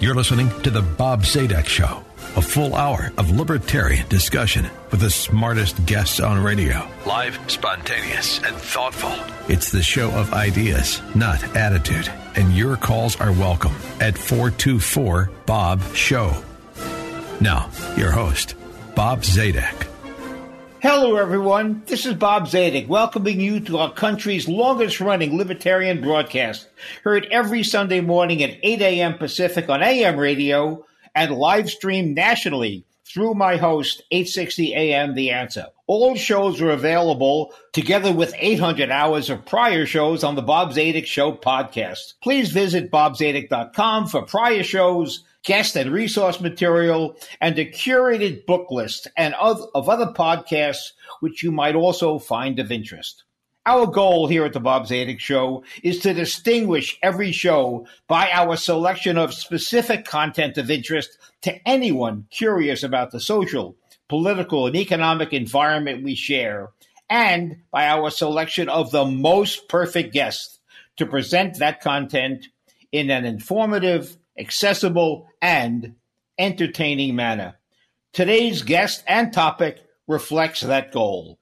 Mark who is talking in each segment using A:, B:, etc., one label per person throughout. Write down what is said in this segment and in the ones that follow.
A: You're listening to The Bob Zadek Show, a full hour of libertarian discussion with the smartest guests on radio. Live, spontaneous, and thoughtful. It's the show of ideas, not attitude. And your calls are welcome at 424 Bob Show. Now, your host, Bob Zadek.
B: Hello, everyone. This is Bob Zadek, welcoming you to our country's longest running libertarian broadcast, heard every Sunday morning at 8 a.m. Pacific on AM radio and live streamed nationally through my host, 860 AM The Answer. All shows are available together with 800 hours of prior shows on the Bob Zadek Show podcast. Please visit bobzadek.com for prior shows guest and resource material, and a curated book list and of, of other podcasts which you might also find of interest. Our goal here at the Bob Zadek Show is to distinguish every show by our selection of specific content of interest to anyone curious about the social, political, and economic environment we share, and by our selection of the most perfect guests to present that content in an informative, accessible, and entertaining manner. Today's guest and topic reflects that goal.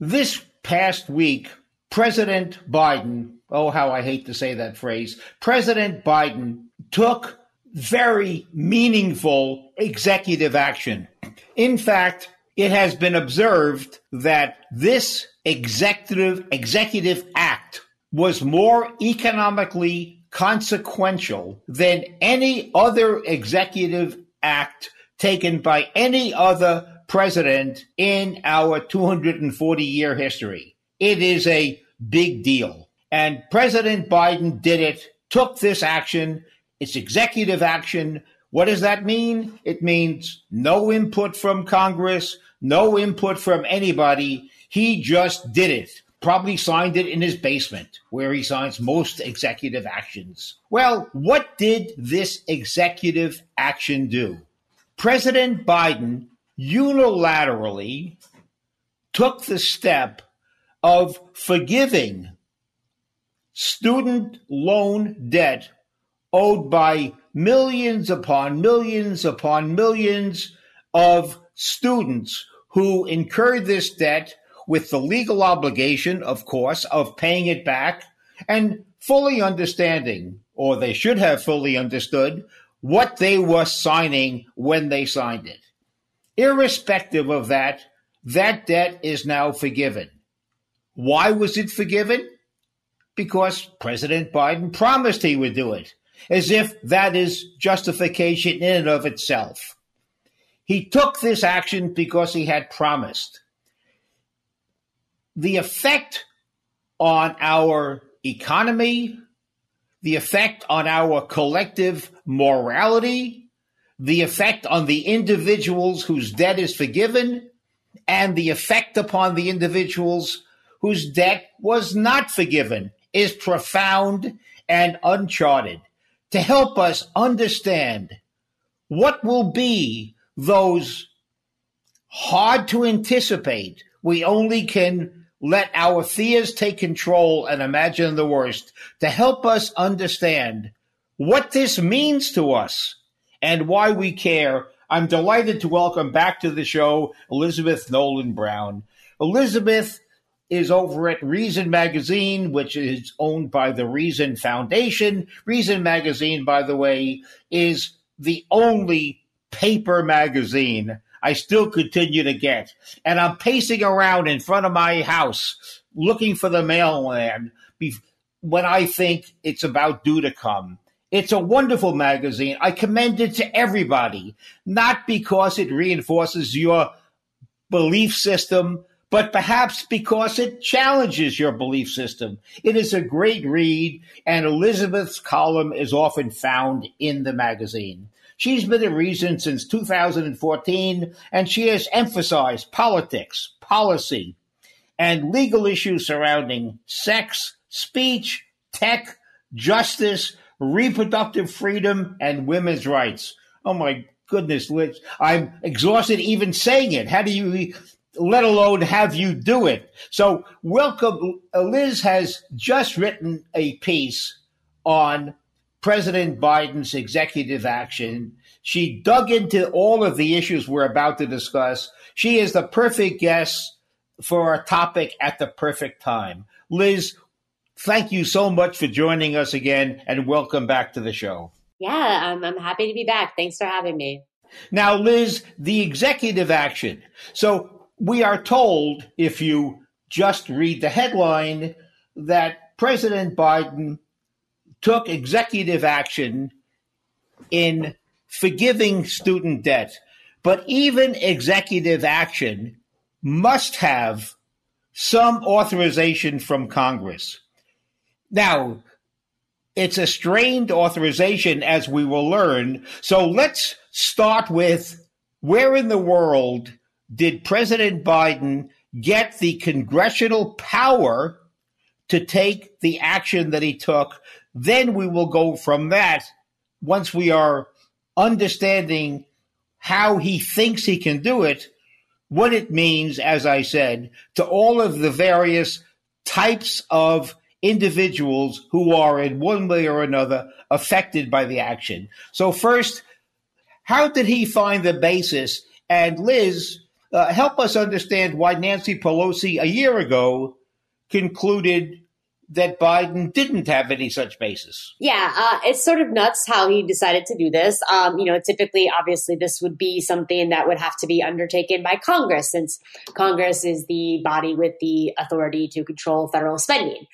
B: This past week, President Biden, oh, how I hate to say that phrase, President Biden took very meaningful executive action. In fact, it has been observed that this executive executive act was more economically consequential than any other executive act taken by any other president in our 240 year history. It is a big deal. And President Biden did it, took this action. It's executive action. What does that mean? It means no input from Congress, no input from anybody. He just did it probably signed it in his basement, where he signs most executive actions. Well, what did this executive action do? President Biden unilaterally took the step of forgiving student loan debt owed by millions upon millions upon millions of students who incurred this debt with the legal obligation, of course, of paying it back and fully understanding, or they should have fully understood, what they were signing when they signed it. Irrespective of that, that debt is now forgiven. Why was it forgiven? Because President Biden promised he would do it, as if that is justification in and of itself. He took this action because he had promised the effect on our economy, the effect on our collective morality, the effect on the individuals whose debt is forgiven, and the effect upon the individuals whose debt was not forgiven is profound and uncharted. To help us understand what will be those hard to anticipate, we only can let our fears take control and imagine the worst to help us understand what this means to us and why we care. I'm delighted to welcome back to the show Elizabeth Nolan Brown. Elizabeth is over at Reason Magazine, which is owned by the Reason Foundation. Reason Magazine, by the way, is the only paper magazine I still continue to get. And I'm pacing around in front of my house looking for the mailman when I think it's about due to come. It's a wonderful magazine. I commend it to everybody, not because it reinforces your belief system, but perhaps because it challenges your belief system. It is a great read, and Elizabeth's column is often found in the magazine. She's been a reason since 2014, and she has emphasized politics, policy, and legal issues surrounding sex, speech, tech, justice, reproductive freedom, and women's rights. Oh my goodness, Liz, I'm exhausted even saying it. How do you, let alone have you do it? So, welcome. Liz has just written a piece on President Biden's executive action. She dug into all of the issues we're about to discuss. She is the perfect guest for a topic at the perfect time. Liz, thank you so much for joining us again and welcome back to the show.
C: Yeah, I'm, I'm happy to be back. Thanks for having me.
B: Now, Liz, the executive action. So we are told, if you just read the headline, that President Biden took executive action in forgiving student debt. But even executive action must have some authorization from Congress. Now, it's a strained authorization, as we will learn. So let's start with where in the world did President Biden get the congressional power to take the action that he took? Then we will go from that once we are understanding how he thinks he can do it, what it means, as I said, to all of the various types of individuals who are in one way or another affected by the action. So, first, how did he find the basis? And Liz, uh, help us understand why Nancy Pelosi a year ago concluded that Biden didn't have any such basis.
C: Yeah, uh, it's sort of nuts how he decided to do this. Um, you know, typically, obviously, this would be something that would have to be undertaken by Congress, since Congress is the body with the authority to control federal spending.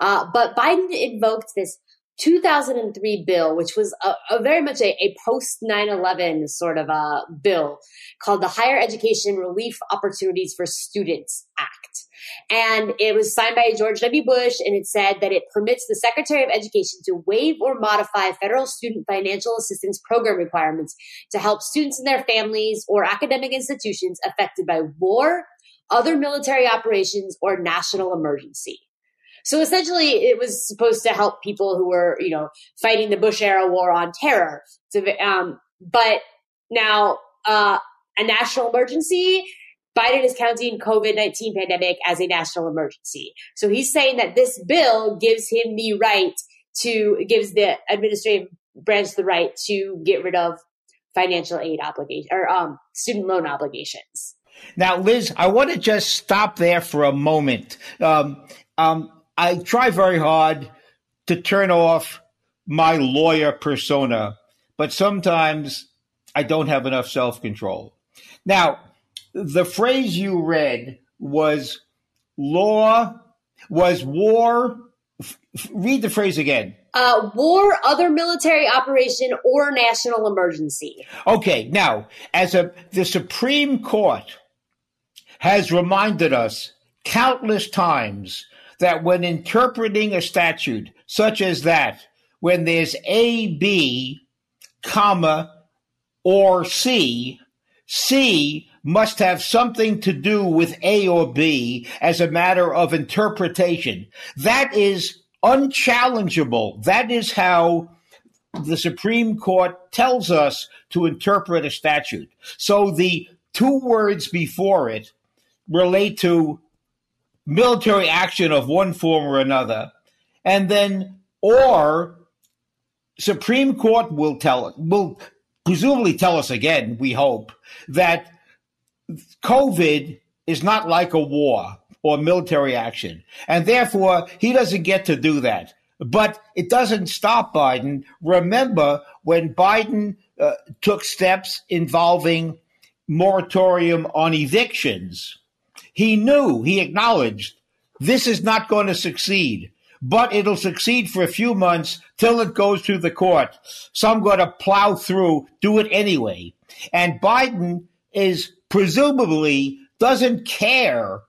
C: Uh, but Biden invoked this 2003 bill, which was a, a very much a, a post 9-11 sort of a bill called the Higher Education Relief Opportunities for Students Act. And it was signed by George W. Bush, and it said that it permits the Secretary of Education to waive or modify federal student financial assistance program requirements to help students and their families or academic institutions affected by war, other military operations, or national emergency. So essentially, it was supposed to help people who were, you know, fighting the Bush era war on terror. So, um, but now, uh, a national emergency, Biden is counting COVID 19 pandemic as a national emergency. So he's saying that this bill gives him the right to, gives the administrative branch the right to get rid of financial aid obligation or um, student loan obligations.
B: Now, Liz, I want to just stop there for a moment. Um, um, I try very hard to turn off my lawyer persona, but sometimes I don't have enough self control. Now, the phrase you read was law, was war. F- read the phrase again.
C: Uh, war, other military operation, or national emergency.
B: Okay, now, as a the Supreme Court has reminded us countless times that when interpreting a statute such as that, when there's A, B, comma, or C, C must have something to do with A or B as a matter of interpretation. That is unchallengeable. That is how the Supreme Court tells us to interpret a statute. So the two words before it relate to military action of one form or another, and then or Supreme Court will tell will presumably tell us again, we hope, that COVID is not like a war or military action. And therefore, he doesn't get to do that. But it doesn't stop Biden. Remember when Biden uh, took steps involving moratorium on evictions, he knew, he acknowledged this is not going to succeed, but it'll succeed for a few months till it goes to the court. So I'm going to plow through, do it anyway. And Biden is presumably doesn't care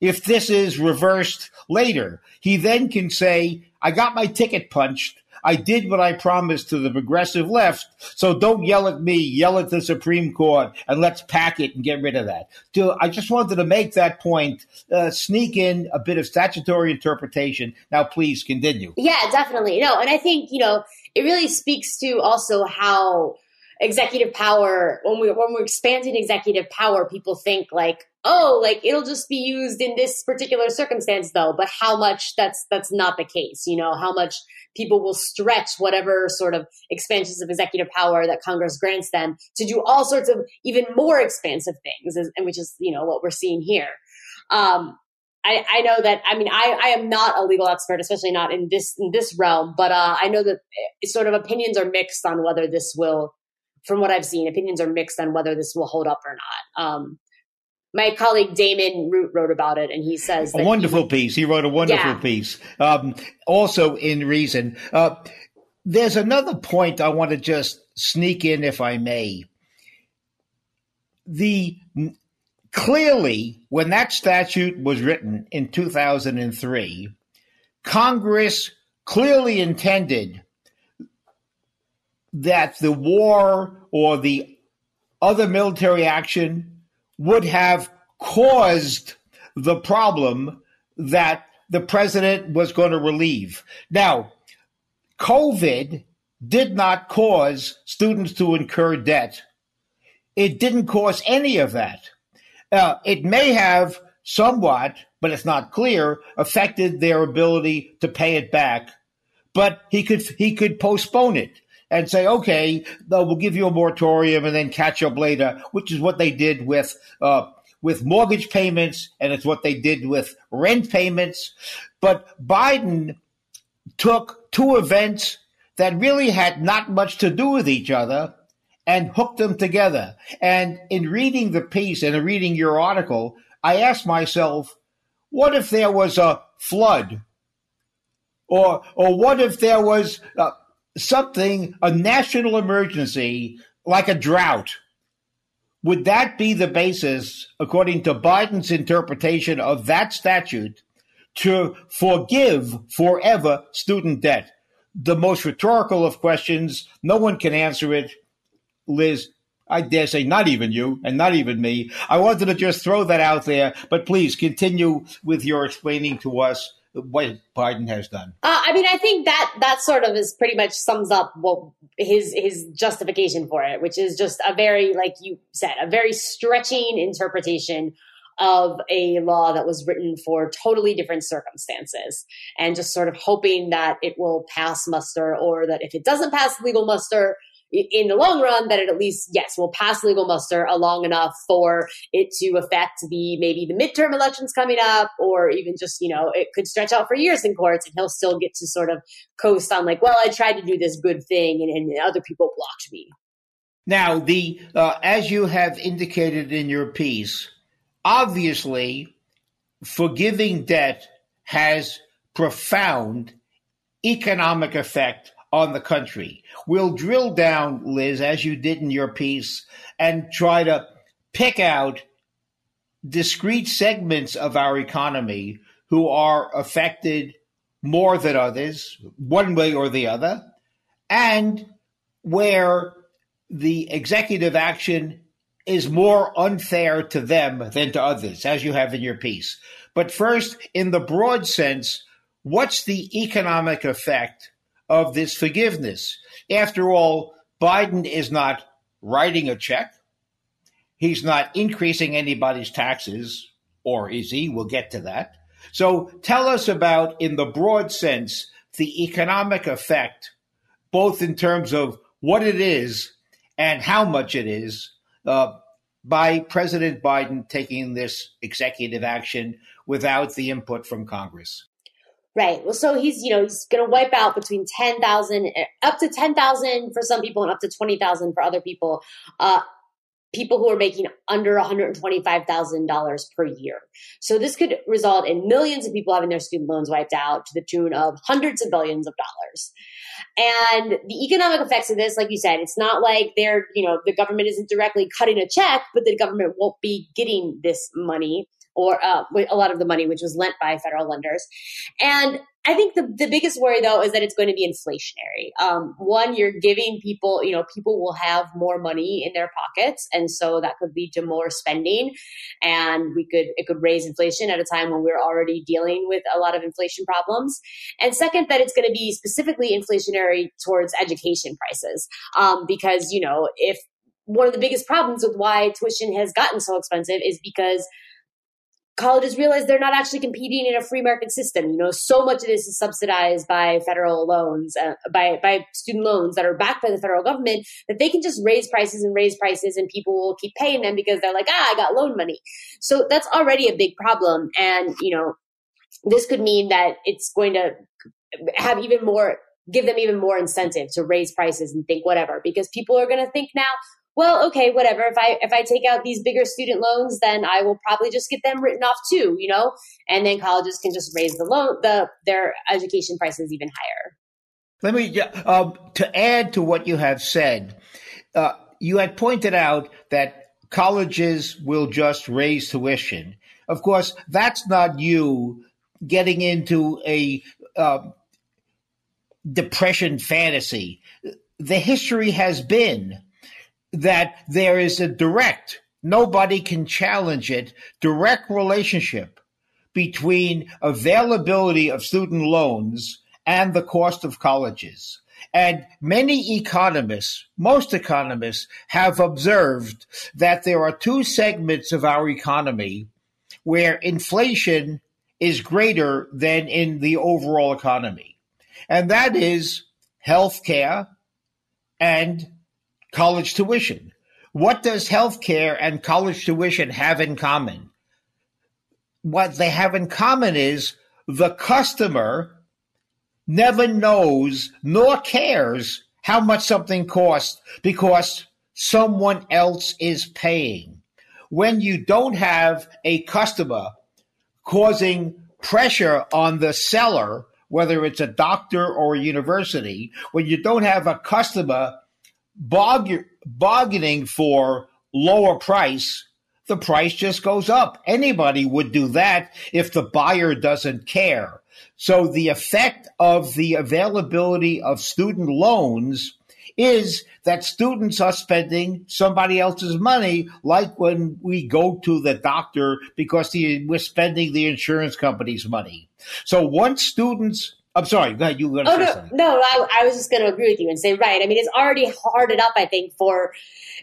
B: if this is reversed later. He then can say, I got my ticket punched. I did what I promised to the progressive left. So don't yell at me, yell at the Supreme Court, and let's pack it and get rid of that. So I just wanted to make that point, uh, sneak in a bit of statutory interpretation. Now, please continue.
C: Yeah, definitely. No, and I think, you know, it really speaks to also how executive power when we when we're expanding executive power people think like oh like it'll just be used in this particular circumstance though. But how much that's that's not the case you know? How much people will stretch whatever sort of expansions of executive power that congress grants them to do all sorts of even more expansive things and which is you know what we're seeing here. Um, I, I, know that I mean I, I am not a legal expert, especially not in this in this realm, but uh, I know that eh, sort of opinions are mixed on whether this will from what I've seen, opinions are mixed on whether this will hold up or not. Um, my colleague Damon Root wrote about it, and he says
B: a wonderful he, piece. He wrote a wonderful yeah. piece. Um, also in Reason, uh, there's another point I want to just sneak in, if I may. The clearly, when that statute was written in 2003, Congress clearly intended that the war or the other military action would have caused the problem that the president was going to relieve. Now, COVID did not cause students to incur debt. It didn't cause any of that. Uh, it may have somewhat, but it's not clear, affected their ability to pay it back. But he could he could postpone it and say, okay, we'll give you a moratorium and then catch up later, which is what they did with uh, with mortgage payments, and it's what they did with rent payments. But Biden took two events that really had not much to do with each other and hooked them together. And in reading the piece and in reading your article, I asked myself, what if there was a flood? Or, or what if there was uh, something, a national emergency like a drought, would that be the basis, according to Biden's interpretation of that statute, to forgive forever student debt? The most rhetorical of questions. No one can answer it. Liz, I dare say not even you and not even me. I wanted to just throw that out there, but please continue with your explaining to us what Biden has done.
C: Uh, I mean, I think that that sort of is pretty much sums up what his his justification for it, which is just a very, like you said, a very stretching interpretation of a law that was written for totally different circumstances and just sort of hoping that it will pass muster or that if it doesn't pass legal muster in the long run that it at least yes will pass legal muster a long enough for it to affect the maybe the midterm elections coming up or even just you know it could stretch out for years in courts and he'll still get to sort of coast on like well i tried to do this good thing and, and other people blocked me.
B: Now the uh, as you have indicated in your piece obviously forgiving debt has profound economic effect on the country. We'll drill down, Liz, as you did in your piece, and try to pick out discrete segments of our economy who are affected more than others, one way or the other, and where the executive action is more unfair to them than to others, as you have in your piece. But first, in the broad sense, what's the economic effect of this forgiveness. After all, Biden is not writing a check. He's not increasing anybody's taxes, or is he? We'll get to that. So tell us about, in the broad sense, the economic effect, both in terms of what it is and how much it is, uh, by President Biden taking this executive action without the input from Congress.
C: Right. Well, so he's, you know, he's going to wipe out between 10,000, eh, up to 10,000 for some people and up to 20,000 for other people. Uh, people who are making under $125,000 per year. So this could result in millions of people having their student loans wiped out to the tune of hundreds of billions of dollars. And the economic effects of this, like you said, it's not like they're, you know, the government isn't directly cutting a check, but the government won't be getting this money or uh, a lot of the money which was lent by federal lenders. And I think the, the biggest worry though is that it's going to be inflationary. Um, one, you're giving people, you know, people will have more money in their pockets. And so that could lead to more spending and we could, it could raise inflation at a time when we're already dealing with a lot of inflation problems. And second, that it's going to be specifically inflationary towards education prices. Um, because, you know, if one of the biggest problems with why tuition has gotten so expensive is because colleges realize they're not actually competing in a free market system. You know, so much of this is subsidized by federal loans, uh, by by student loans that are backed by the federal government. That they can just raise prices and raise prices, and people will keep paying them because they're like, ah, I got loan money. So that's already a big problem, and you know, this could mean that it's going to have even more give them even more incentive to raise prices and think whatever because people are going to think now well, okay, whatever. If I if I take out these bigger student loans, then I will probably just get them written off too, you know. And then colleges can just raise the loan the their education prices even higher.
B: Let me uh, to add to what you have said. Uh, you had pointed out that colleges will just raise tuition. Of course, that's not you getting into a uh, depression fantasy. The history has been that there is a direct, nobody can challenge it, direct relationship between availability of student loans and the cost of colleges. And many economists, most economists, have observed that there are two segments of our economy where inflation is greater than in the overall economy. And that is healthcare and college tuition. What does healthcare and college tuition have in common? What they have in common is the customer never knows nor cares how much something costs because someone else is paying. When you don't have a customer causing pressure on the seller, whether it's a doctor or a university, when you don't have a customer bargaining for lower price, the price just goes up. Anybody would do that if the buyer doesn't care. So the effect of the availability of student loans is that students are spending somebody else's money, like when we go to the doctor because the, we're spending the insurance company's money. So once students I'm sorry. Ahead. You were going to
C: oh, no. No, I, I was just going to agree with you and say, right. I mean, it's already hard enough, I think, for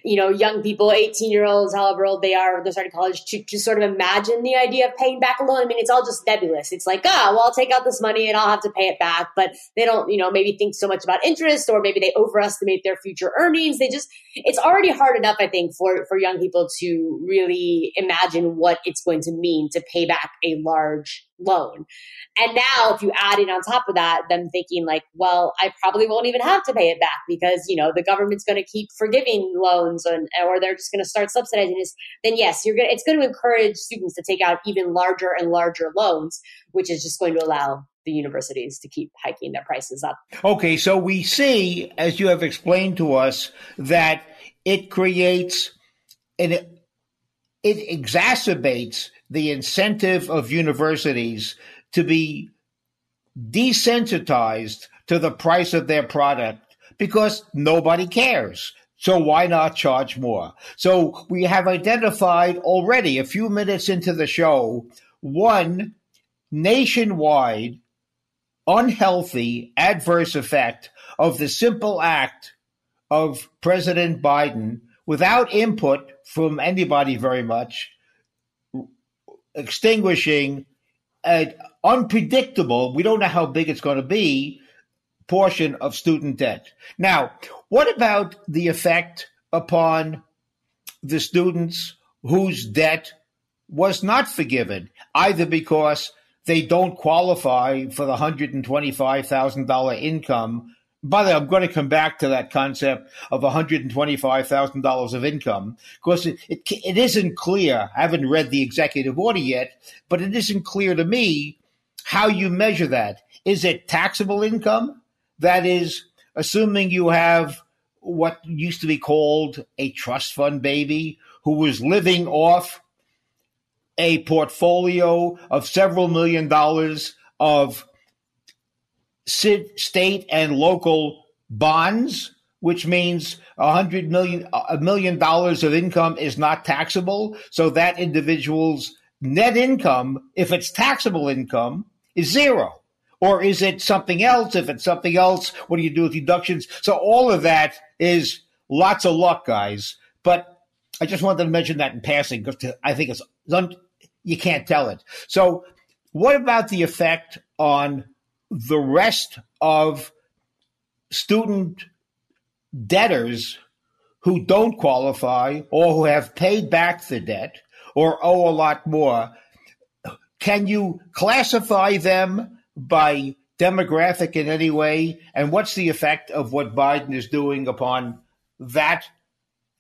C: you know, young people, 18 year olds, however old they are, they're starting college, to, to sort of imagine the idea of paying back a loan. I mean, it's all just nebulous. It's like, ah, well, I'll take out this money and I'll have to pay it back. But they don't, you know, maybe think so much about interest or maybe they overestimate their future earnings. They just, it's already hard enough, I think, for, for young people to really imagine what it's going to mean to pay back a large loan. And now if you add in on top of that, them thinking like, well, I probably won't even have to pay it back because, you know, the government's going to keep forgiving loans and, or they're just going to start subsidizing this, then yes, you're going to, it's going to encourage students to take out even larger and larger loans, which is just going to allow the universities to keep hiking their prices up.
B: Okay. So we see, as you have explained to us, that it creates and it, it exacerbates the incentive of universities to be desensitized to the price of their product because nobody cares. So why not charge more? So we have identified already a few minutes into the show one nationwide unhealthy adverse effect of the simple act of President Biden without input from anybody very much extinguishing an unpredictable, we don't know how big it's going to be, portion of student debt. Now, what about the effect upon the students whose debt was not forgiven, either because they don't qualify for the $125,000 income by the way, I'm going to come back to that concept of $125,000 of income because it, it, it isn't clear. I haven't read the executive order yet, but it isn't clear to me how you measure that. Is it taxable income? That is, assuming you have what used to be called a trust fund baby who was living off a portfolio of several million dollars of state and local bonds, which means a hundred million, a million dollars of income is not taxable. So that individual's net income, if it's taxable income, is zero. Or is it something else? If it's something else, what do you do with deductions? So all of that is lots of luck, guys. But I just wanted to mention that in passing because I think it's you can't tell it. So, what about the effect on the rest of student debtors who don't qualify or who have paid back the debt or owe a lot more? Can you classify them by demographic in any way? And what's the effect of what Biden is doing upon that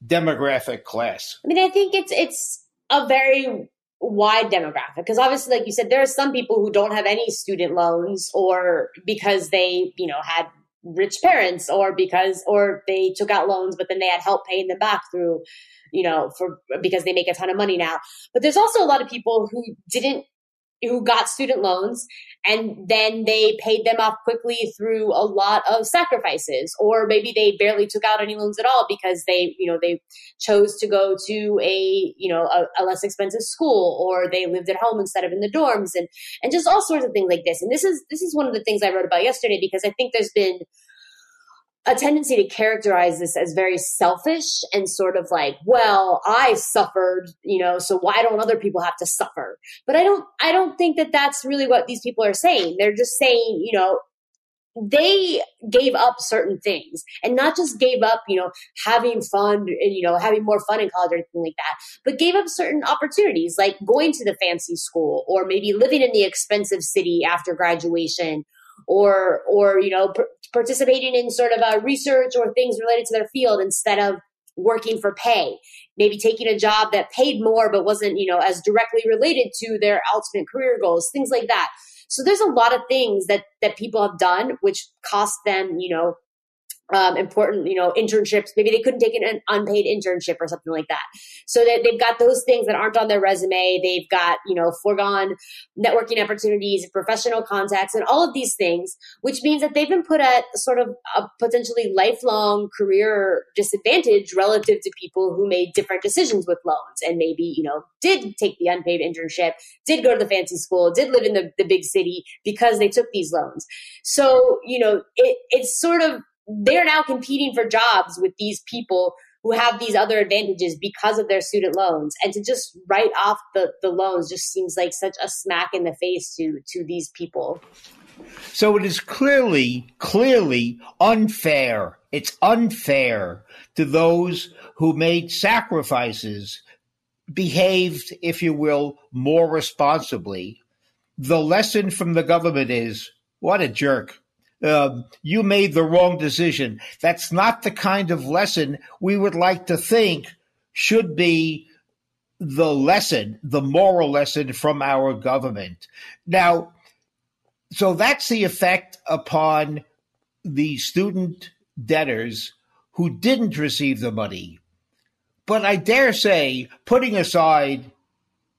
B: demographic class?
C: I mean, I think it's it's a very wide demographic. Because obviously like you said there are some people who don't have any student loans or because they you know had rich parents or because or they took out loans but then they had help paying them back through you know for because they make a ton of money now. But there's also a lot of people who didn't who got student loans and then they paid them off quickly through a lot of sacrifices or maybe they barely took out any loans at all because they you know they chose to go to a you know a, a, less expensive school or they lived at home instead of in the dorms and and just all sorts of things like this. And this is this is one of the things i wrote about yesterday because i think there's been a tendency to characterize this as very selfish and sort of like, well, I suffered, you know, so why don't other people have to suffer? But I don't, I don't think that that's really what these people are saying. They're just saying, you know, they gave up certain things and not just gave up, you know, having fun and, you know, having more fun in college or anything like that, but gave up certain opportunities like going to the fancy school or maybe living in the expensive city after graduation or or you know participating in sort of a research or things related to their field instead of working for pay. Maybe taking a job that paid more but wasn't you know as directly related to their ultimate career goals things like that. So there's a lot of things that that people have done which cost them you know um, important, you know, internships. Maybe they couldn't take an unpaid internship or something like that. So that they've got those things that aren't on their resume. They've got, you know, foregone networking opportunities, professional contacts, and all of these things, which means that they've been put at sort of a potentially lifelong career disadvantage relative to people who made different decisions with loans and maybe, you know, did take the unpaid internship, did go to the fancy school, did live in the, the big city because they took these loans. So, you know, it, it's sort of they're now competing for jobs with these people who have these other advantages because of their student loans. And to just write off the, the loans just seems like such a smack in the face to to these people.
B: So it is clearly clearly unfair. It's unfair to those who made sacrifices behaved if you will more responsibly. The lesson from the government is what a jerk uh, you made the wrong decision. That's not the kind of lesson we would like to think should be the lesson, the moral lesson from our government. Now, so that's the effect upon the student debtors who didn't receive the money. But I dare say, putting aside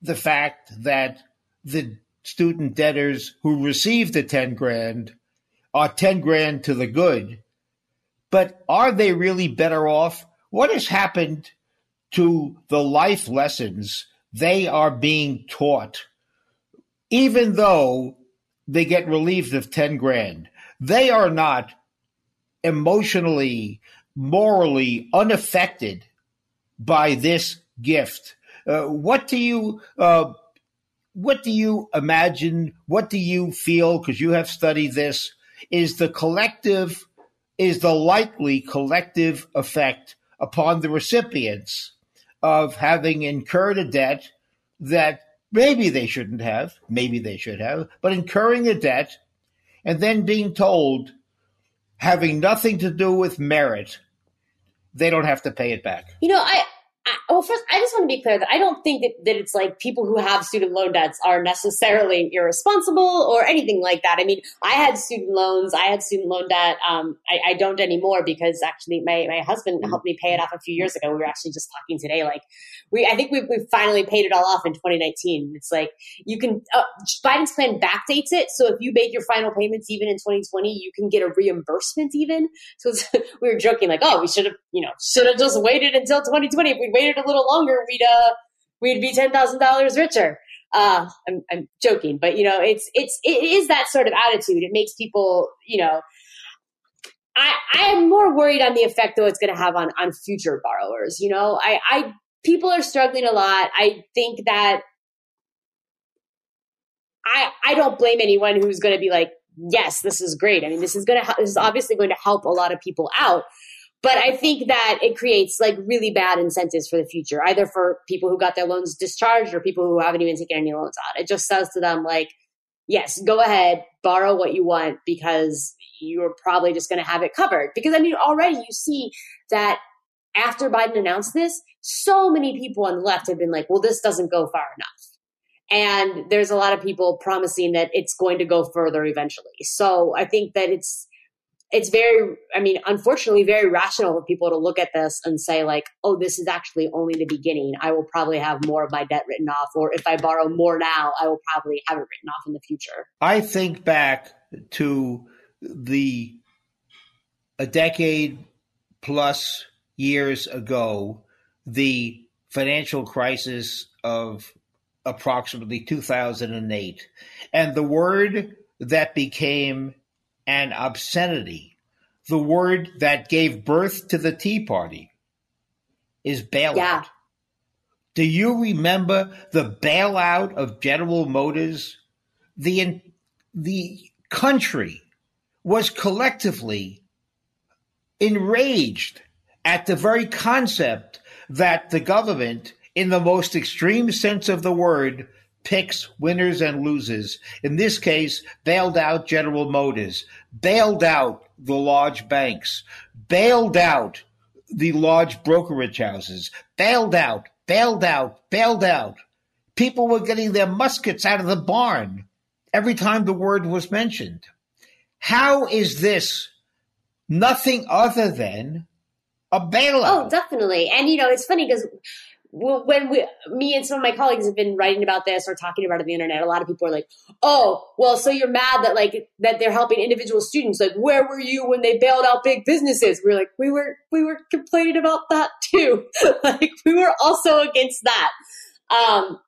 B: the fact that the student debtors who received the 10 grand are 10 grand to the good, but are they really better off? What has happened to the life lessons they are being taught, even though they get relieved of 10 grand? They are not emotionally, morally unaffected by this gift. Uh, what do you uh, what do you imagine? What do you feel? Because you have studied this is the collective, is the likely collective effect upon the recipients of having incurred a debt that maybe they shouldn't have, maybe they should have, but incurring a debt and then being told, having nothing to do with merit, they don't have to pay it back.
C: You know, I well, first, I just want to be clear that I don't think that, that it's like people who have student loan debts are necessarily irresponsible or anything like that. I mean, I had student loans, I had student loan debt. Um, I, I, don't anymore because actually my, my husband helped me pay it off a few years ago. We were actually just talking today. Like, we, I think we we finally paid it all off in 2019. It's like you can, uh, Biden's plan backdates it. So if you made your final payments even in 2020, you can get a reimbursement even. So we were joking, like, oh, we should have, you know, should have just waited until 2020. If we waited a little longer, we'd uh we'd be ten thousand dollars richer. Uh, I'm, I'm joking, but you know, it's it's it is that sort of attitude. It makes people, you know, I I am more worried on the effect though it's going to have on on future borrowers. You know, I I people are struggling a lot. I think that I I don't blame anyone who's going to be like, yes, this is great. I mean, this is going to this is obviously going to help a lot of people out. But I think that it creates like really bad incentives for the future, either for people who got their loans discharged or people who haven't even taken any loans out. It just says to them, like, yes, go ahead, borrow what you want because you're probably just going to have it covered. Because I mean, already you see that after Biden announced this, so many people on the left have been like, well, this doesn't go far enough. And there's a lot of people promising that it's going to go further eventually. So I think that it's it's very i mean unfortunately very rational for people to look at this and say like oh this is actually only the beginning. I will probably have more of my debt written off or if i borrow more now i will probably have it written off in the future.
B: I think back to the a decade plus years ago the financial crisis of approximately 2008 and the word that became and obscenity. The word that gave birth to the Tea Party is bailout. Yeah. Do you remember the bailout of General Motors? The, the country was collectively enraged at the very concept that the government, in the most extreme sense of the word, picks winners and losers. In this case, bailed out General Motors, bailed out the large banks, bailed out the large brokerage houses, bailed out, bailed out, bailed out. People were getting their muskets out of the barn every time the word was mentioned. How is this nothing other than a bailout?
C: Oh, definitely. And you know, it's funny because when we, me and some of my colleagues have been writing about this or talking about it on the internet, a lot of people are like, "Oh, well, so you're mad that like that they're helping individual students? Like, where were you when they bailed out big businesses?" We are like, "We were, we were complaining about that too. like, we were also against that." Um,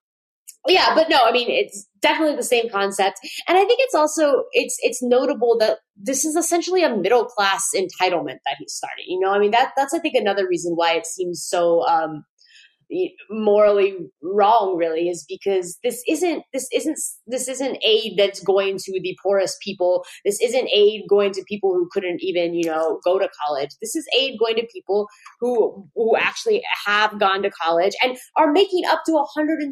C: yeah, but no, I mean, it's definitely the same concept, and I think it's also it's it's notable that this is essentially a middle class entitlement that he's starting. You know, I mean that that's I think another reason why it seems so. Um, morally wrong really is because this isn't this isn't this isn't aid that's going to the poorest people. This isn't aid going to people who couldn't even you know go to college. This is aid going to people who who actually have gone to college and are making up to $125,000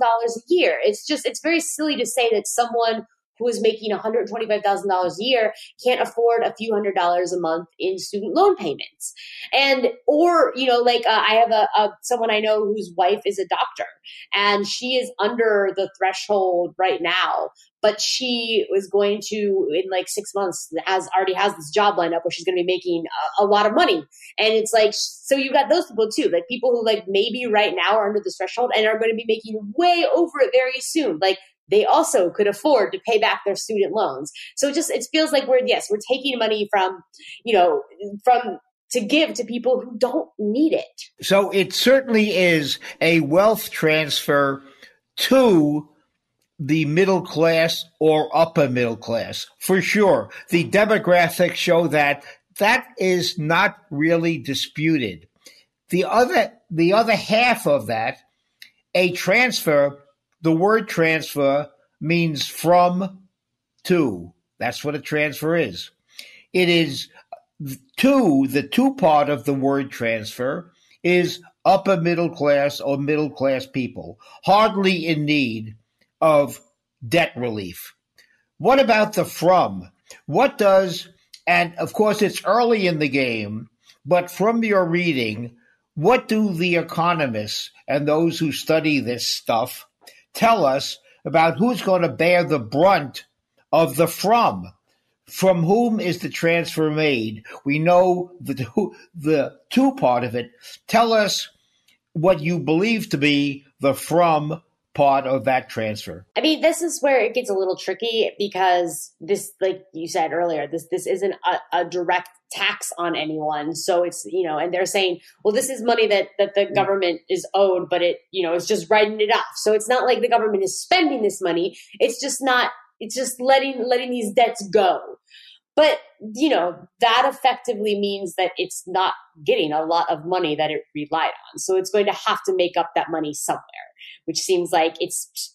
C: a year. It's just it's very silly to say that someone who is making $125,000 a year can't afford a few hundred dollars a month in student loan payments. And, or, you know, like uh, I have a, a, someone I know whose wife is a doctor and she is under the threshold right now, but she was going to, in like six months, has already has this job lined up where she's going to be making a, a lot of money. And it's like, so you've got those people too, like people who like maybe right now are under this threshold and are going to be making way over it very soon. Like they also could afford to pay back their student loans. So it just it feels like we're yes, we're taking money from, you know, from to give to people who don't need it.
B: So it certainly is a wealth transfer to the middle class or upper middle class for sure. The demographics show that that is not really disputed. The other the other half of that, a transfer the word transfer means from to. That's what a transfer is. It is to, the to part of the word transfer is upper middle class or middle class people, hardly in need of debt relief. What about the from? What does, and of course it's early in the game, but from your reading, what do the economists and those who study this stuff tell us about who's going to bear the brunt of the from? From whom is the transfer made? We know the, the two part of it. Tell us what you believe to be the from part of that transfer.
C: I mean, this is where it gets a little tricky because this, like you said earlier, this this isn't a, a, direct tax on anyone. So it's you know, and they're saying, well, this is money that that the mm. government is owed, but it you know it's just writing it off. So it's not like the government is spending this money. It's just not. It's just letting letting these debts go. But, you know, that effectively means that it's not getting a lot of money that it relied on. So it's going to have to make up that money somewhere, which seems like it's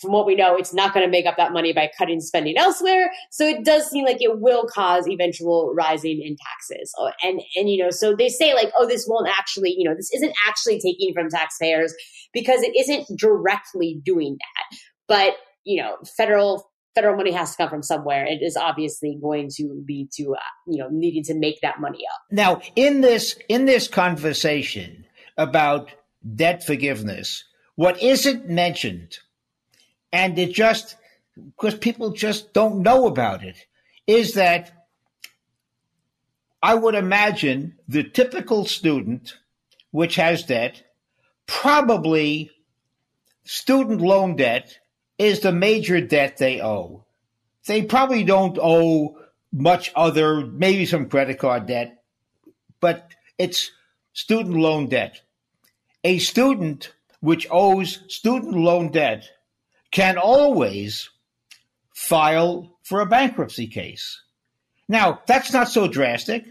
C: from what we know, it's not going to make up that money by cutting spending elsewhere. So it does seem like it will cause eventual rising in taxes. Oh, and, and, you know, so they say like, oh, this won't actually, you know, this isn't actually taking from taxpayers because it isn't directly doing that. But, you know, federal federal money has to come from somewhere. It is obviously going to lead to uh, you know needing to make that money up.
B: Now, in this in this conversation about debt forgiveness, what isn't mentioned, and it just because people just don't know about it, is that I would imagine the typical student which has debt probably student loan debt is the major debt they owe. They probably don't owe much other, maybe some credit card debt, but it's student loan debt. A student which owes student loan debt can always file for a bankruptcy case. Now, that's not so drastic.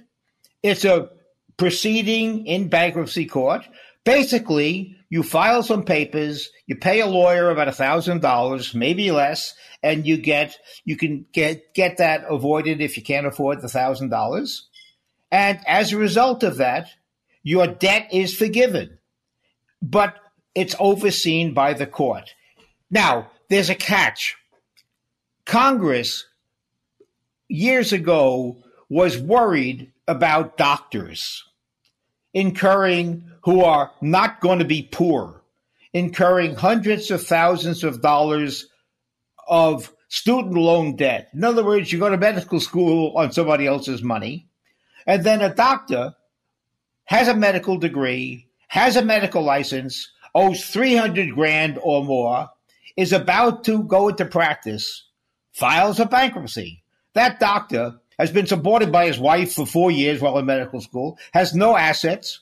B: It's a proceeding in bankruptcy court. Basically, you file some papers, you pay a lawyer about a thousand dollars, maybe less, and you get you can get get that avoided if you can't afford the thousand dollars. And as a result of that, your debt is forgiven. But it's overseen by the court. Now, there's a catch. Congress years ago was worried about doctors incurring who are not going to be poor, incurring hundreds of thousands of dollars of student loan debt. In other words, you go to medical school on somebody else's money, and then a doctor has a medical degree, has a medical license, owes 300 grand or more, is about to go into practice, files a bankruptcy. That doctor has been supported by his wife for four years while in medical school, has no assets,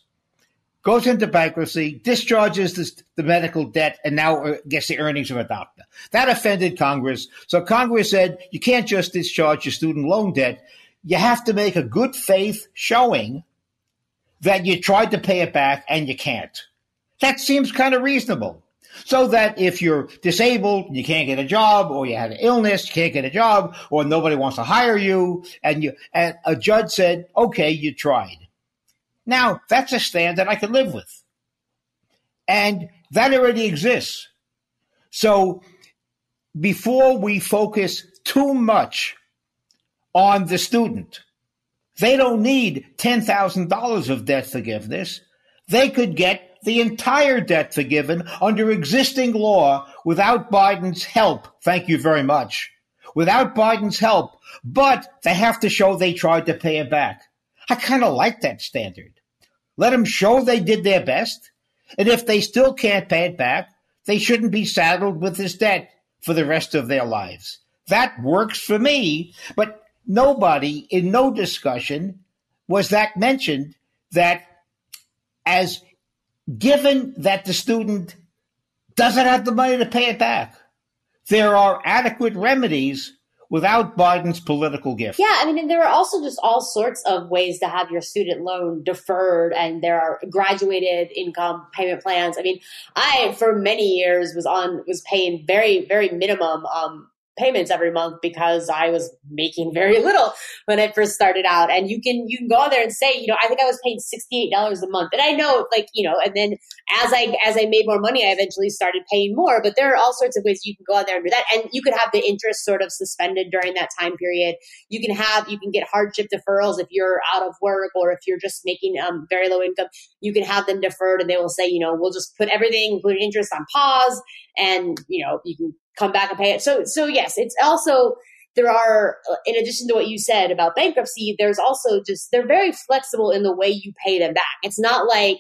B: goes into bankruptcy, discharges this, the medical debt, and now uh, gets the earnings of a doctor. That offended Congress. So Congress said you can't just discharge your student loan debt. You have to make a good faith showing that you tried to pay it back and you can't. That seems kind of reasonable so that if you're disabled, you can't get a job, or you had an illness, you can't get a job, or nobody wants to hire you, and you and a judge said, "Okay, you tried." Now that's a stand that I could live with, and that already exists. So before we focus too much on the student, they don't need ten thousand dollars of debt forgiveness. They could get the entire debt forgiven under existing law without Biden's help. Thank you very much. Without Biden's help, but they have to show they tried to pay it back. I kind of like that standard. Let them show they did their best. And if they still can't pay it back, they shouldn't be saddled with this debt for the rest of their lives. That works for me, but nobody in no discussion was that mentioned that as given that the student doesn't have the money to pay it back. There are adequate remedies without Biden's political gift.
C: Yeah, I mean, and there are also just all sorts of ways to have your student loan deferred, and there are graduated income payment plans. I mean, I for many years was on was paying very very minimum um, payments every month because I was making very little when I first started out. And you can you can go there and say, you know, I think I was paying sixty eight dollars a month, and I know, like you know, and then as I as I made more money, I eventually started paying more. But there are all sorts of ways you can go out there and do that, and you could have the interest sort of suspended during that time period. You can have you can get hardship deferrals if you're out of work or if you're just making um, very low income. You can have them deferred, and they will say, you know, we'll just put everything, including interest, on pause, and you know, you can come back and pay it. So, so yes, it's also there are, in addition to what you said about bankruptcy, there's also just they're very flexible in the way you pay them back. It's not like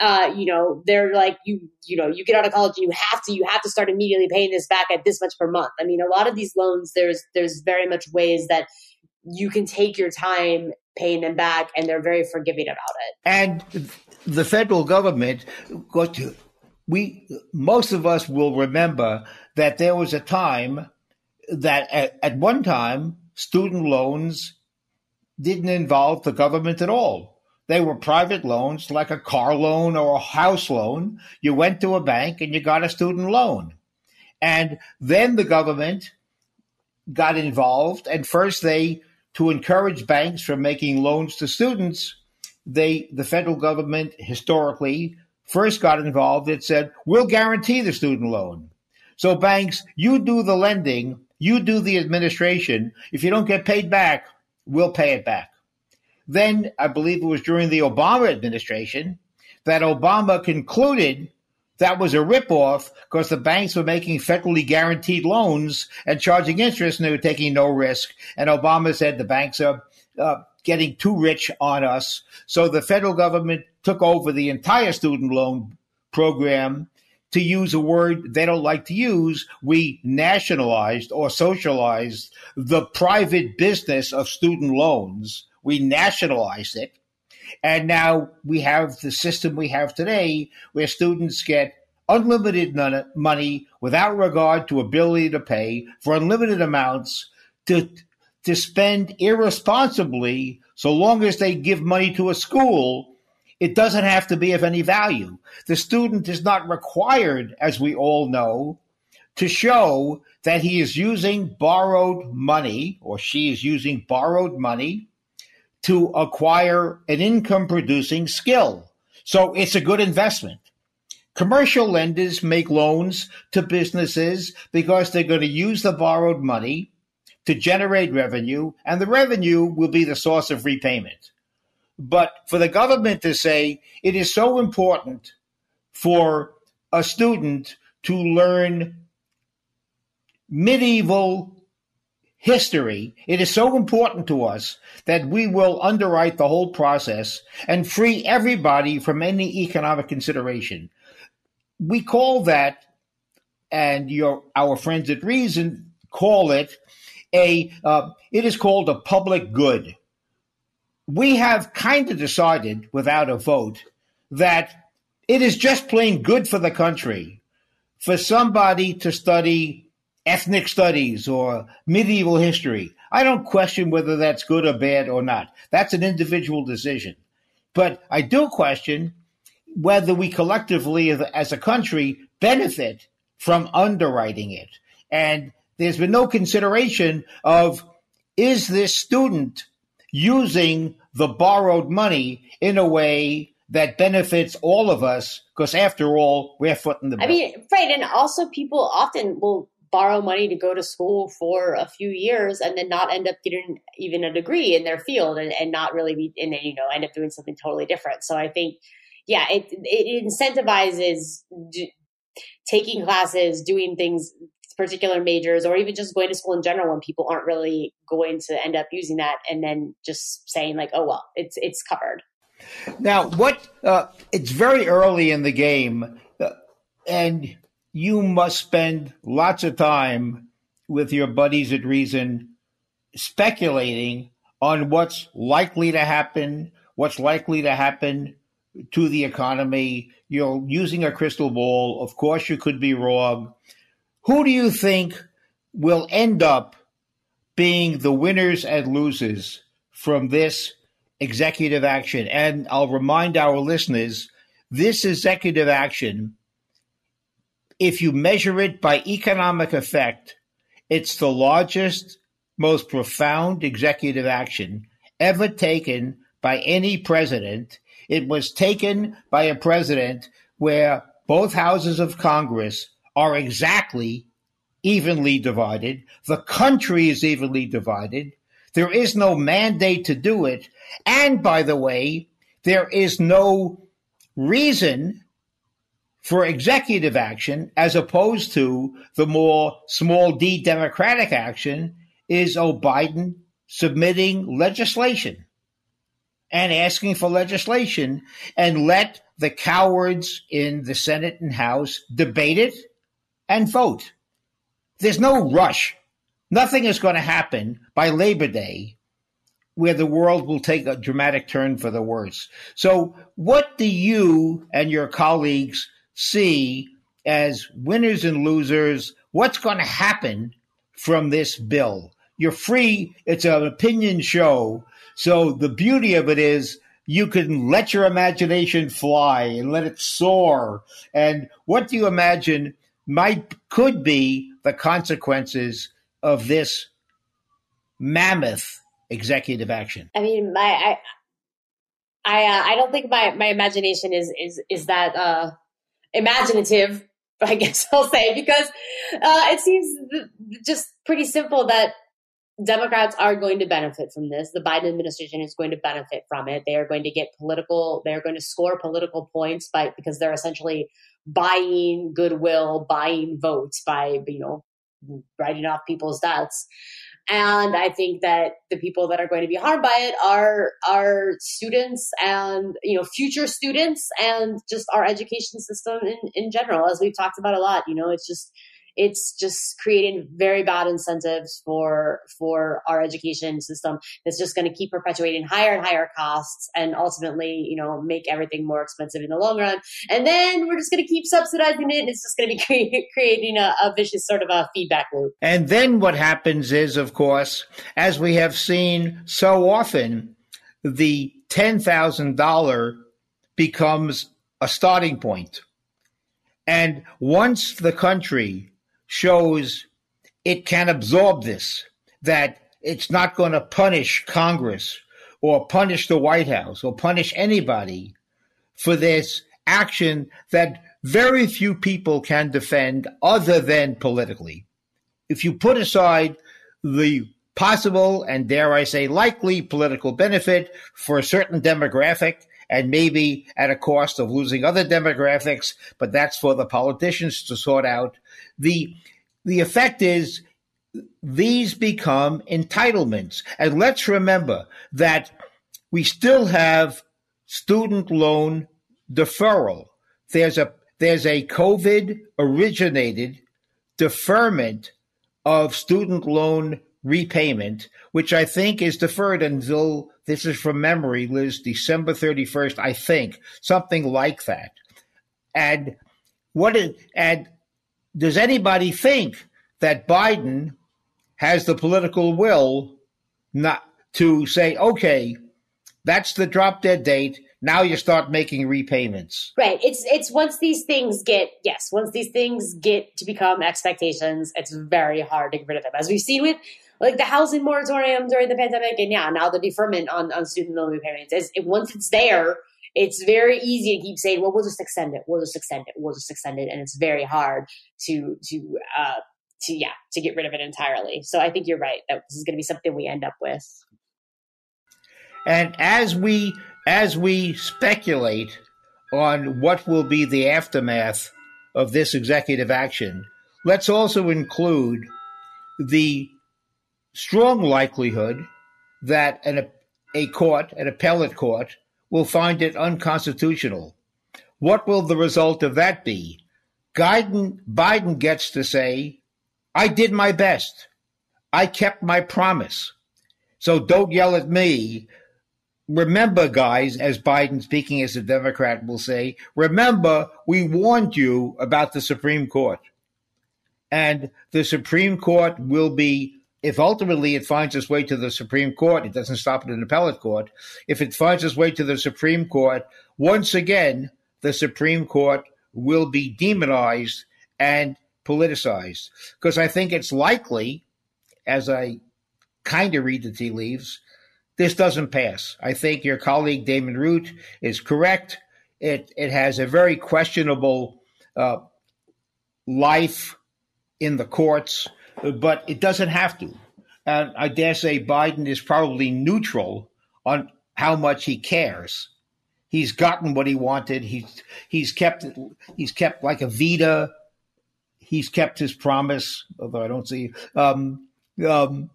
C: uh, you know they're like you you know you get out of college and you have to you have to start immediately paying this back at this much per month. I mean, a lot of these loans there's there's very much ways that you can take your time paying them back, and they're very forgiving about it.
B: And the federal government, we most of us will remember that there was a time that at, at one time student loans didn't involve the government at all. They were private loans like a car loan or a house loan. You went to a bank and you got a student loan. And then the government got involved and first they to encourage banks from making loans to students, they the federal government historically first got involved. It said, "We'll guarantee the student loan." So banks, you do the lending, you do the administration. If you don't get paid back, we'll pay it back. Then I believe it was during the Obama administration that Obama concluded that was a ripoff because the banks were making federally guaranteed loans and charging interest and they were taking no risk. And Obama said the banks are uh, getting too rich on us. So the federal government took over the entire student loan program to use a word they don't like to use, we nationalized or socialized the private business of student loans. We nationalized it. And now we have the system we have today where students get unlimited money without regard to ability to pay for unlimited amounts to, to spend irresponsibly so long as they give money to a school it doesn't have to be of any value. The student is not required, as we all know, to show that he is using borrowed money or she is using borrowed money to acquire an income producing skill. So it's a good investment. Commercial lenders make loans to businesses because they're going to use the borrowed money to generate revenue, and the revenue will be the source of repayment. But for the government to say it is so important for a student to learn medieval history, it is so important to us that we will underwrite the whole process and free everybody from any economic consideration. We call that, and your our friends at Reason call it a. Uh, it is called a public good we have kind of decided without a vote that it is just plain good for the country for somebody to study ethnic studies or medieval history. I don't question whether that's good or bad or not. That's an individual decision. But I do question whether we collectively as a country benefit from underwriting it. And there's been no consideration of is this student using the borrowed money in a way that benefits all of us because after all we're footing the bill.
C: I mean, right, and also people often will borrow money to go to school for a few years and then not end up getting even a degree in their field and, and not really be and then you know end up doing something totally different. So I think yeah, it it incentivizes d- taking classes, doing things particular majors or even just going to school in general when people aren't really going to end up using that and then just saying like oh well it's it's covered.
B: Now what uh, it's very early in the game uh, and you must spend lots of time with your buddies at reason speculating on what's likely to happen what's likely to happen to the economy. You're using a crystal ball. Of course you could be wrong who do you think will end up being the winners and losers from this executive action? And I'll remind our listeners this executive action, if you measure it by economic effect, It's the largest, most profound executive action ever taken by any president. It was taken by a president where both houses of Congress are exactly evenly divided. The country is evenly divided. There is no mandate to do it. And by the way, there is no reason for executive action as opposed to the more small d democratic action is oh Biden submitting legislation and asking for legislation and let the cowards in the Senate and House debate it and vote. There's no rush. Nothing is going to happen by Labor Day where the world will take a dramatic turn for the worse. So, what do you and your colleagues see as winners and losers? What's going to happen from this bill? You're free, it's an opinion show. So, the beauty of it is you can let your imagination fly and let it soar. And what do you imagine might could be the consequences of this mammoth executive action?
C: I mean, my I I, uh, I don't think my, my imagination is is is that uh, imaginative. I guess I'll say because uh, it seems just pretty simple that Democrats are going to benefit from this. The Biden administration is going to benefit from it. They are going to get political. They are going to score political points by because they're essentially buying goodwill, buying votes by you know writing off people's debts. And I think that the people that are going to be harmed by it are are students and you know future students and just our education system in, in general, as we've talked about a lot. You know, it's just it's just creating very bad incentives for for our education system that's just going to keep perpetuating higher and higher costs and ultimately you know make everything more expensive in the long run and then we're just going to keep subsidizing it and it's just going to be create, creating a, a vicious sort of a feedback loop
B: and then what happens is of course as we have seen so often the $10,000 becomes a starting point. And once the country shows it can absorb this, that it's not going to punish Congress or punish the White House or punish anybody for this action that very few people can defend other than politically. If you put aside the possible and dare I say likely political benefit for a certain demographic and maybe at a cost of losing other demographics, but that's for the politicians to sort out the the effect is these become entitlements. And let's remember that we still have student loan deferral. There's a there's a COVID originated deferment of student loan repayment, which I think is deferred until this is from memory, Liz, December 31st, I think, something like that. And what is, and does anybody think that Biden has the political will not to say, okay, that's the drop dead date. Now you start making repayments.
C: Right. It's it's once these things get yes, once these things get to become expectations, it's very hard to get rid of them. As we've seen with like the housing moratorium during the pandemic, and yeah, now the deferment on, on student loan repayments. Is once it's there, it's very easy to keep saying, well, we'll just extend it, we'll just extend it, we'll just extend it, and it's very hard to to uh, to yeah to get rid of it entirely. So I think you're right that this is going to be something we end up with.
B: And as we as we speculate on what will be the aftermath of this executive action, let's also include the strong likelihood that an, a court, an appellate court, will find it unconstitutional. What will the result of that be? Biden, Biden gets to say, I did my best. I kept my promise. So don't yell at me. Remember, guys, as Biden speaking as a Democrat will say, remember, we warned you about the Supreme Court. And the Supreme Court will be if ultimately it finds its way to the Supreme Court, it doesn't stop at an appellate court. If it finds its way to the Supreme Court, once again, the Supreme Court will be demonized and politicized because I think it's likely, as I kind of read the tea leaves, this doesn't pass. I think your colleague Damon Root is correct. It it has a very questionable uh, life in the courts, but it doesn't have to. And I dare say Biden is probably neutral on how much he cares. He's gotten what he wanted. He's he's kept he's kept like a Vita. He's kept his promise, although I don't see. Um, um,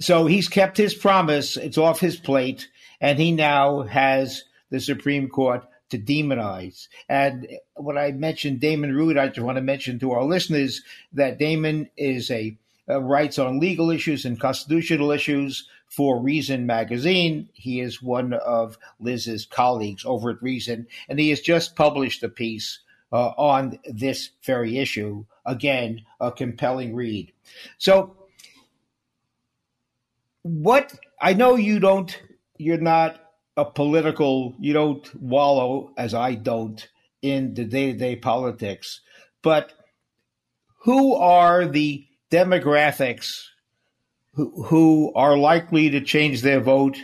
B: so he's kept his promise. It's off his plate, and he now has the Supreme Court to demonize. And when I mentioned Damon Root, I just want to mention to our listeners that Damon is a, a writes on legal issues and constitutional issues for Reason magazine. He is one of Liz's colleagues over at Reason, and he has just published a piece uh, on this very issue. Again, a compelling read. So, what I know you don't, you're not a political, you don't wallow as I don't in the day to day politics, but who are the demographics who, who are likely to change their vote?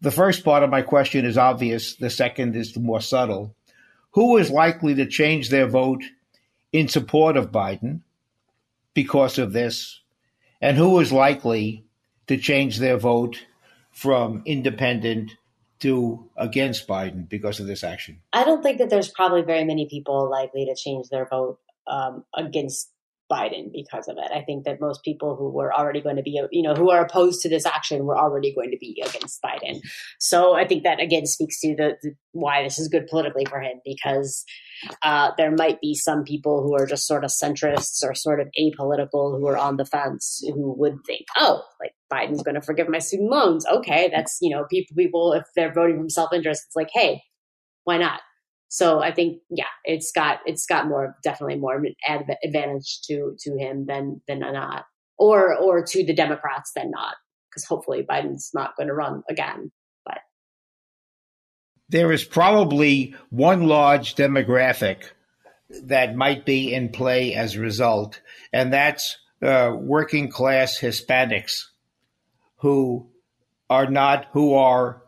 B: The first part of my question is obvious, the second is the more subtle. Who is likely to change their vote in support of Biden because of this? And who is likely to change their vote from independent to against Biden because of this action?
C: I don't think that there's probably very many people likely to change their vote um, against Biden because of it. I think that most people who were already going to be, you know, who are opposed to this action were already going to be against Biden. So I think that again speaks to the, the why this is good politically for him because uh, there might be some people who are just sort of centrists or sort of apolitical who are on the fence who would think, oh, like Biden's going to forgive my student loans. Okay, that's you know, people people if they're voting from self interest, it's like, hey, why not? So I think, yeah, it's got it's got more definitely more advantage to to him than than not, or or to the Democrats than not, because hopefully Biden's not going to run again. But
B: there is probably one large demographic that might be in play as a result, and that's uh, working class Hispanics who are not who are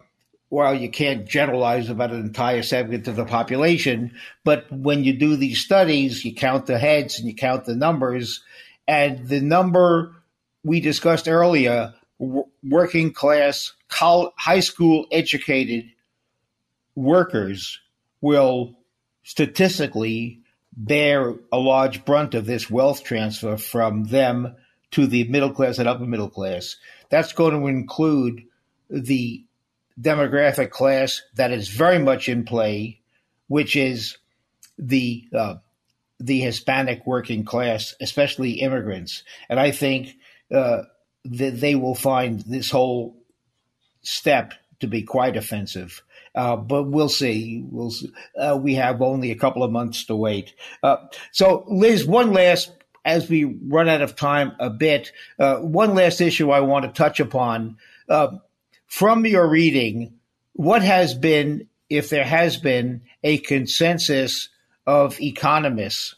B: well, you can't generalize about an entire segment of the population, but when you do these studies, you count the heads and you count the numbers, and the number we discussed earlier, working class, high school educated workers will statistically bear a large brunt of this wealth transfer from them to the middle class and upper middle class. That's going to include the demographic class that is very much in play, which is the uh, the Hispanic working class, especially immigrants. And I think uh, that they will find this whole step to be quite offensive. Uh, but we'll see. We'll see. Uh, we have only a couple of months to wait. Uh, so, Liz, one last, as we run out of time a bit, uh, one last issue I want to touch upon. From your reading, what has been, if there has been, a consensus of economists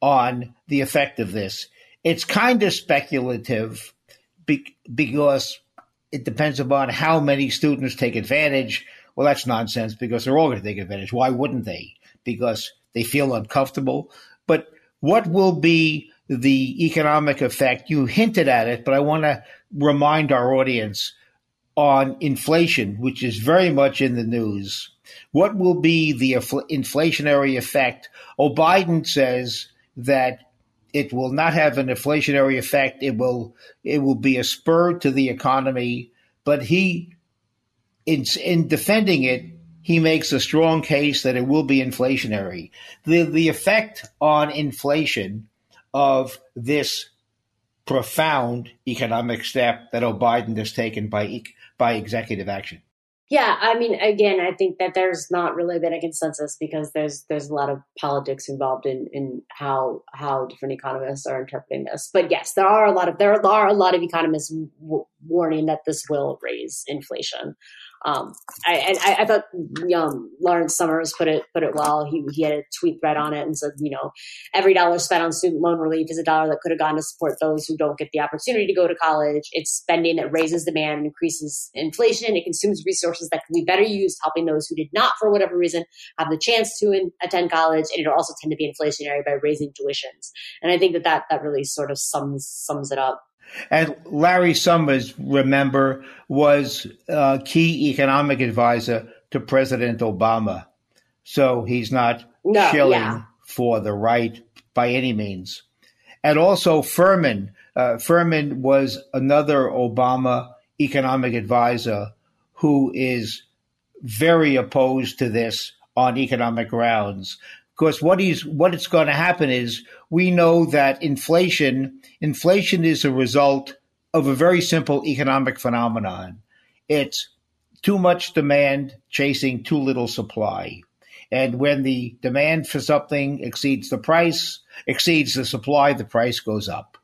B: on the effect of this? It's kind of speculative because it depends upon how many students take advantage. Well, that's nonsense because they're all going to take advantage. Why wouldn't they? Because they feel uncomfortable. But what will be the economic effect? You hinted at it, but I want to remind our audience on inflation, which is very much in the news. What will be the inflationary effect? Oh, Biden says that it will not have an inflationary effect. It will it will be a spur to the economy. But he, in in defending it, he makes a strong case that it will be inflationary. The the effect on inflation of this profound economic step that Biden has taken by by executive action?
C: Yeah, I mean, again, I think that there's not really been a consensus because there's there's a lot of politics involved in in how how different economists are interpreting this. But yes, there are a lot of there are a lot of economists w- warning that this will raise inflation. Um, I, I, I thought um, Lawrence Summers put it put it well. He he had a tweet thread on it and said, you know, every dollar spent on student loan relief is a dollar that could have gone to support those who don't get the opportunity to go to college. It's spending that raises demand and increases inflation. It consumes resources that can be better used helping those who did not, for whatever reason, have the chance to in, attend college. And it'll also tend to be inflationary by raising tuitions. And I think that that, that really sort of sums sums it up.
B: And Larry Summers, remember, was a key economic advisor to President Obama. So he's not no, shilling yeah. for the right by any means. And also Furman. Uh, Furman was another Obama economic advisor who is very opposed to this on economic grounds. Because what he's what it's going to happen is we know that inflation inflation is a result of a very simple economic phenomenon. It's too much demand chasing too little supply. And when the demand for something exceeds the price, exceeds the supply, the price goes up.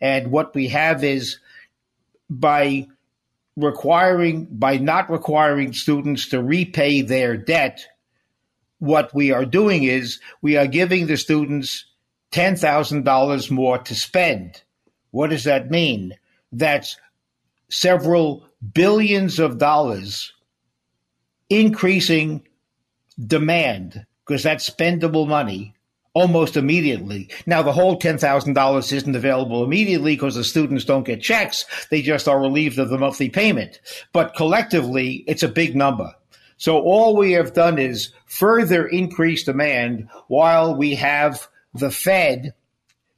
B: And what we have is by requiring, by not requiring students to repay their debt, what we are doing is we are giving the students $10,000 more to spend. What does that mean? That's several billions of dollars increasing demand because that's spendable money almost immediately. Now, the whole $10,000 isn't available immediately because the students don't get checks. They just are relieved of the monthly payment. But collectively, it's a big number. So all we have done is further increase demand while we have the Fed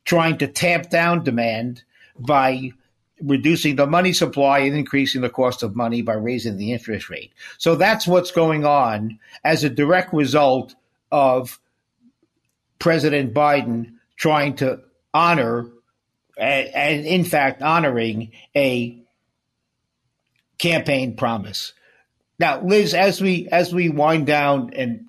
B: trying to tamp down demand by reducing the money supply and increasing the cost of money by raising the interest rate. So that's what's going on as a direct result of President Biden trying to honor and in fact honoring a campaign promise. Now, Liz, as we as we wind down and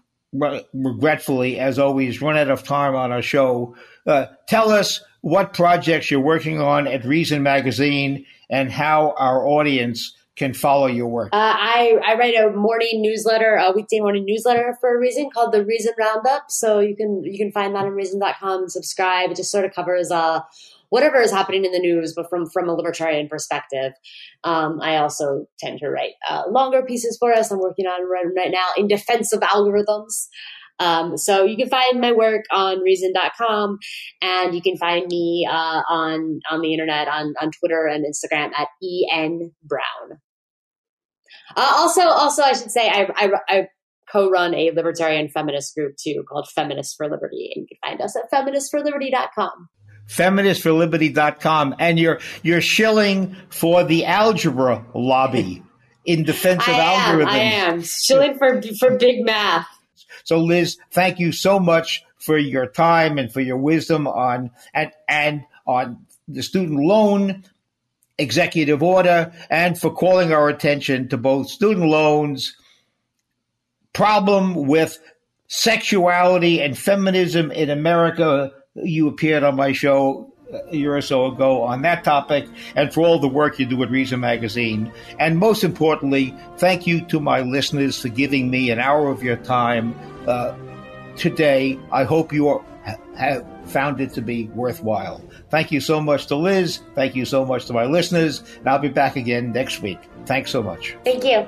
B: regretfully, as always, run out of time on our show. Uh, tell us what projects you're working on at Reason Magazine and how our audience can follow your work.
C: Uh, I, I write a morning newsletter, a weekday morning newsletter for a reason called the Reason Roundup. So you can you can find that on reason.com and subscribe. It just sort of covers uh, whatever is happening in the news, but from from a libertarian perspective. Um, I also tend to write uh, longer pieces for us. I'm working on right, right now in defense of algorithms. Um, so you can find my work on reason.com and you can find me uh, on on the internet on, on Twitter and Instagram at en brown. Uh, also, also I should say I, I, I co-run a libertarian feminist group too called Feminists for Liberty, and you can find us at feministsforliberty.com
B: feministforliberty.com and you're you're shilling for the algebra lobby in defense of algorithms.
C: I am shilling for for big math.
B: So Liz, thank you so much for your time and for your wisdom on and and on the student loan executive order and for calling our attention to both student loans problem with sexuality and feminism in America you appeared on my show a year or so ago on that topic and for all the work you do at Reason Magazine. And most importantly, thank you to my listeners for giving me an hour of your time uh, today. I hope you are, have found it to be worthwhile. Thank you so much to Liz. Thank you so much to my listeners. And I'll be back again next week. Thanks so much.
C: Thank you.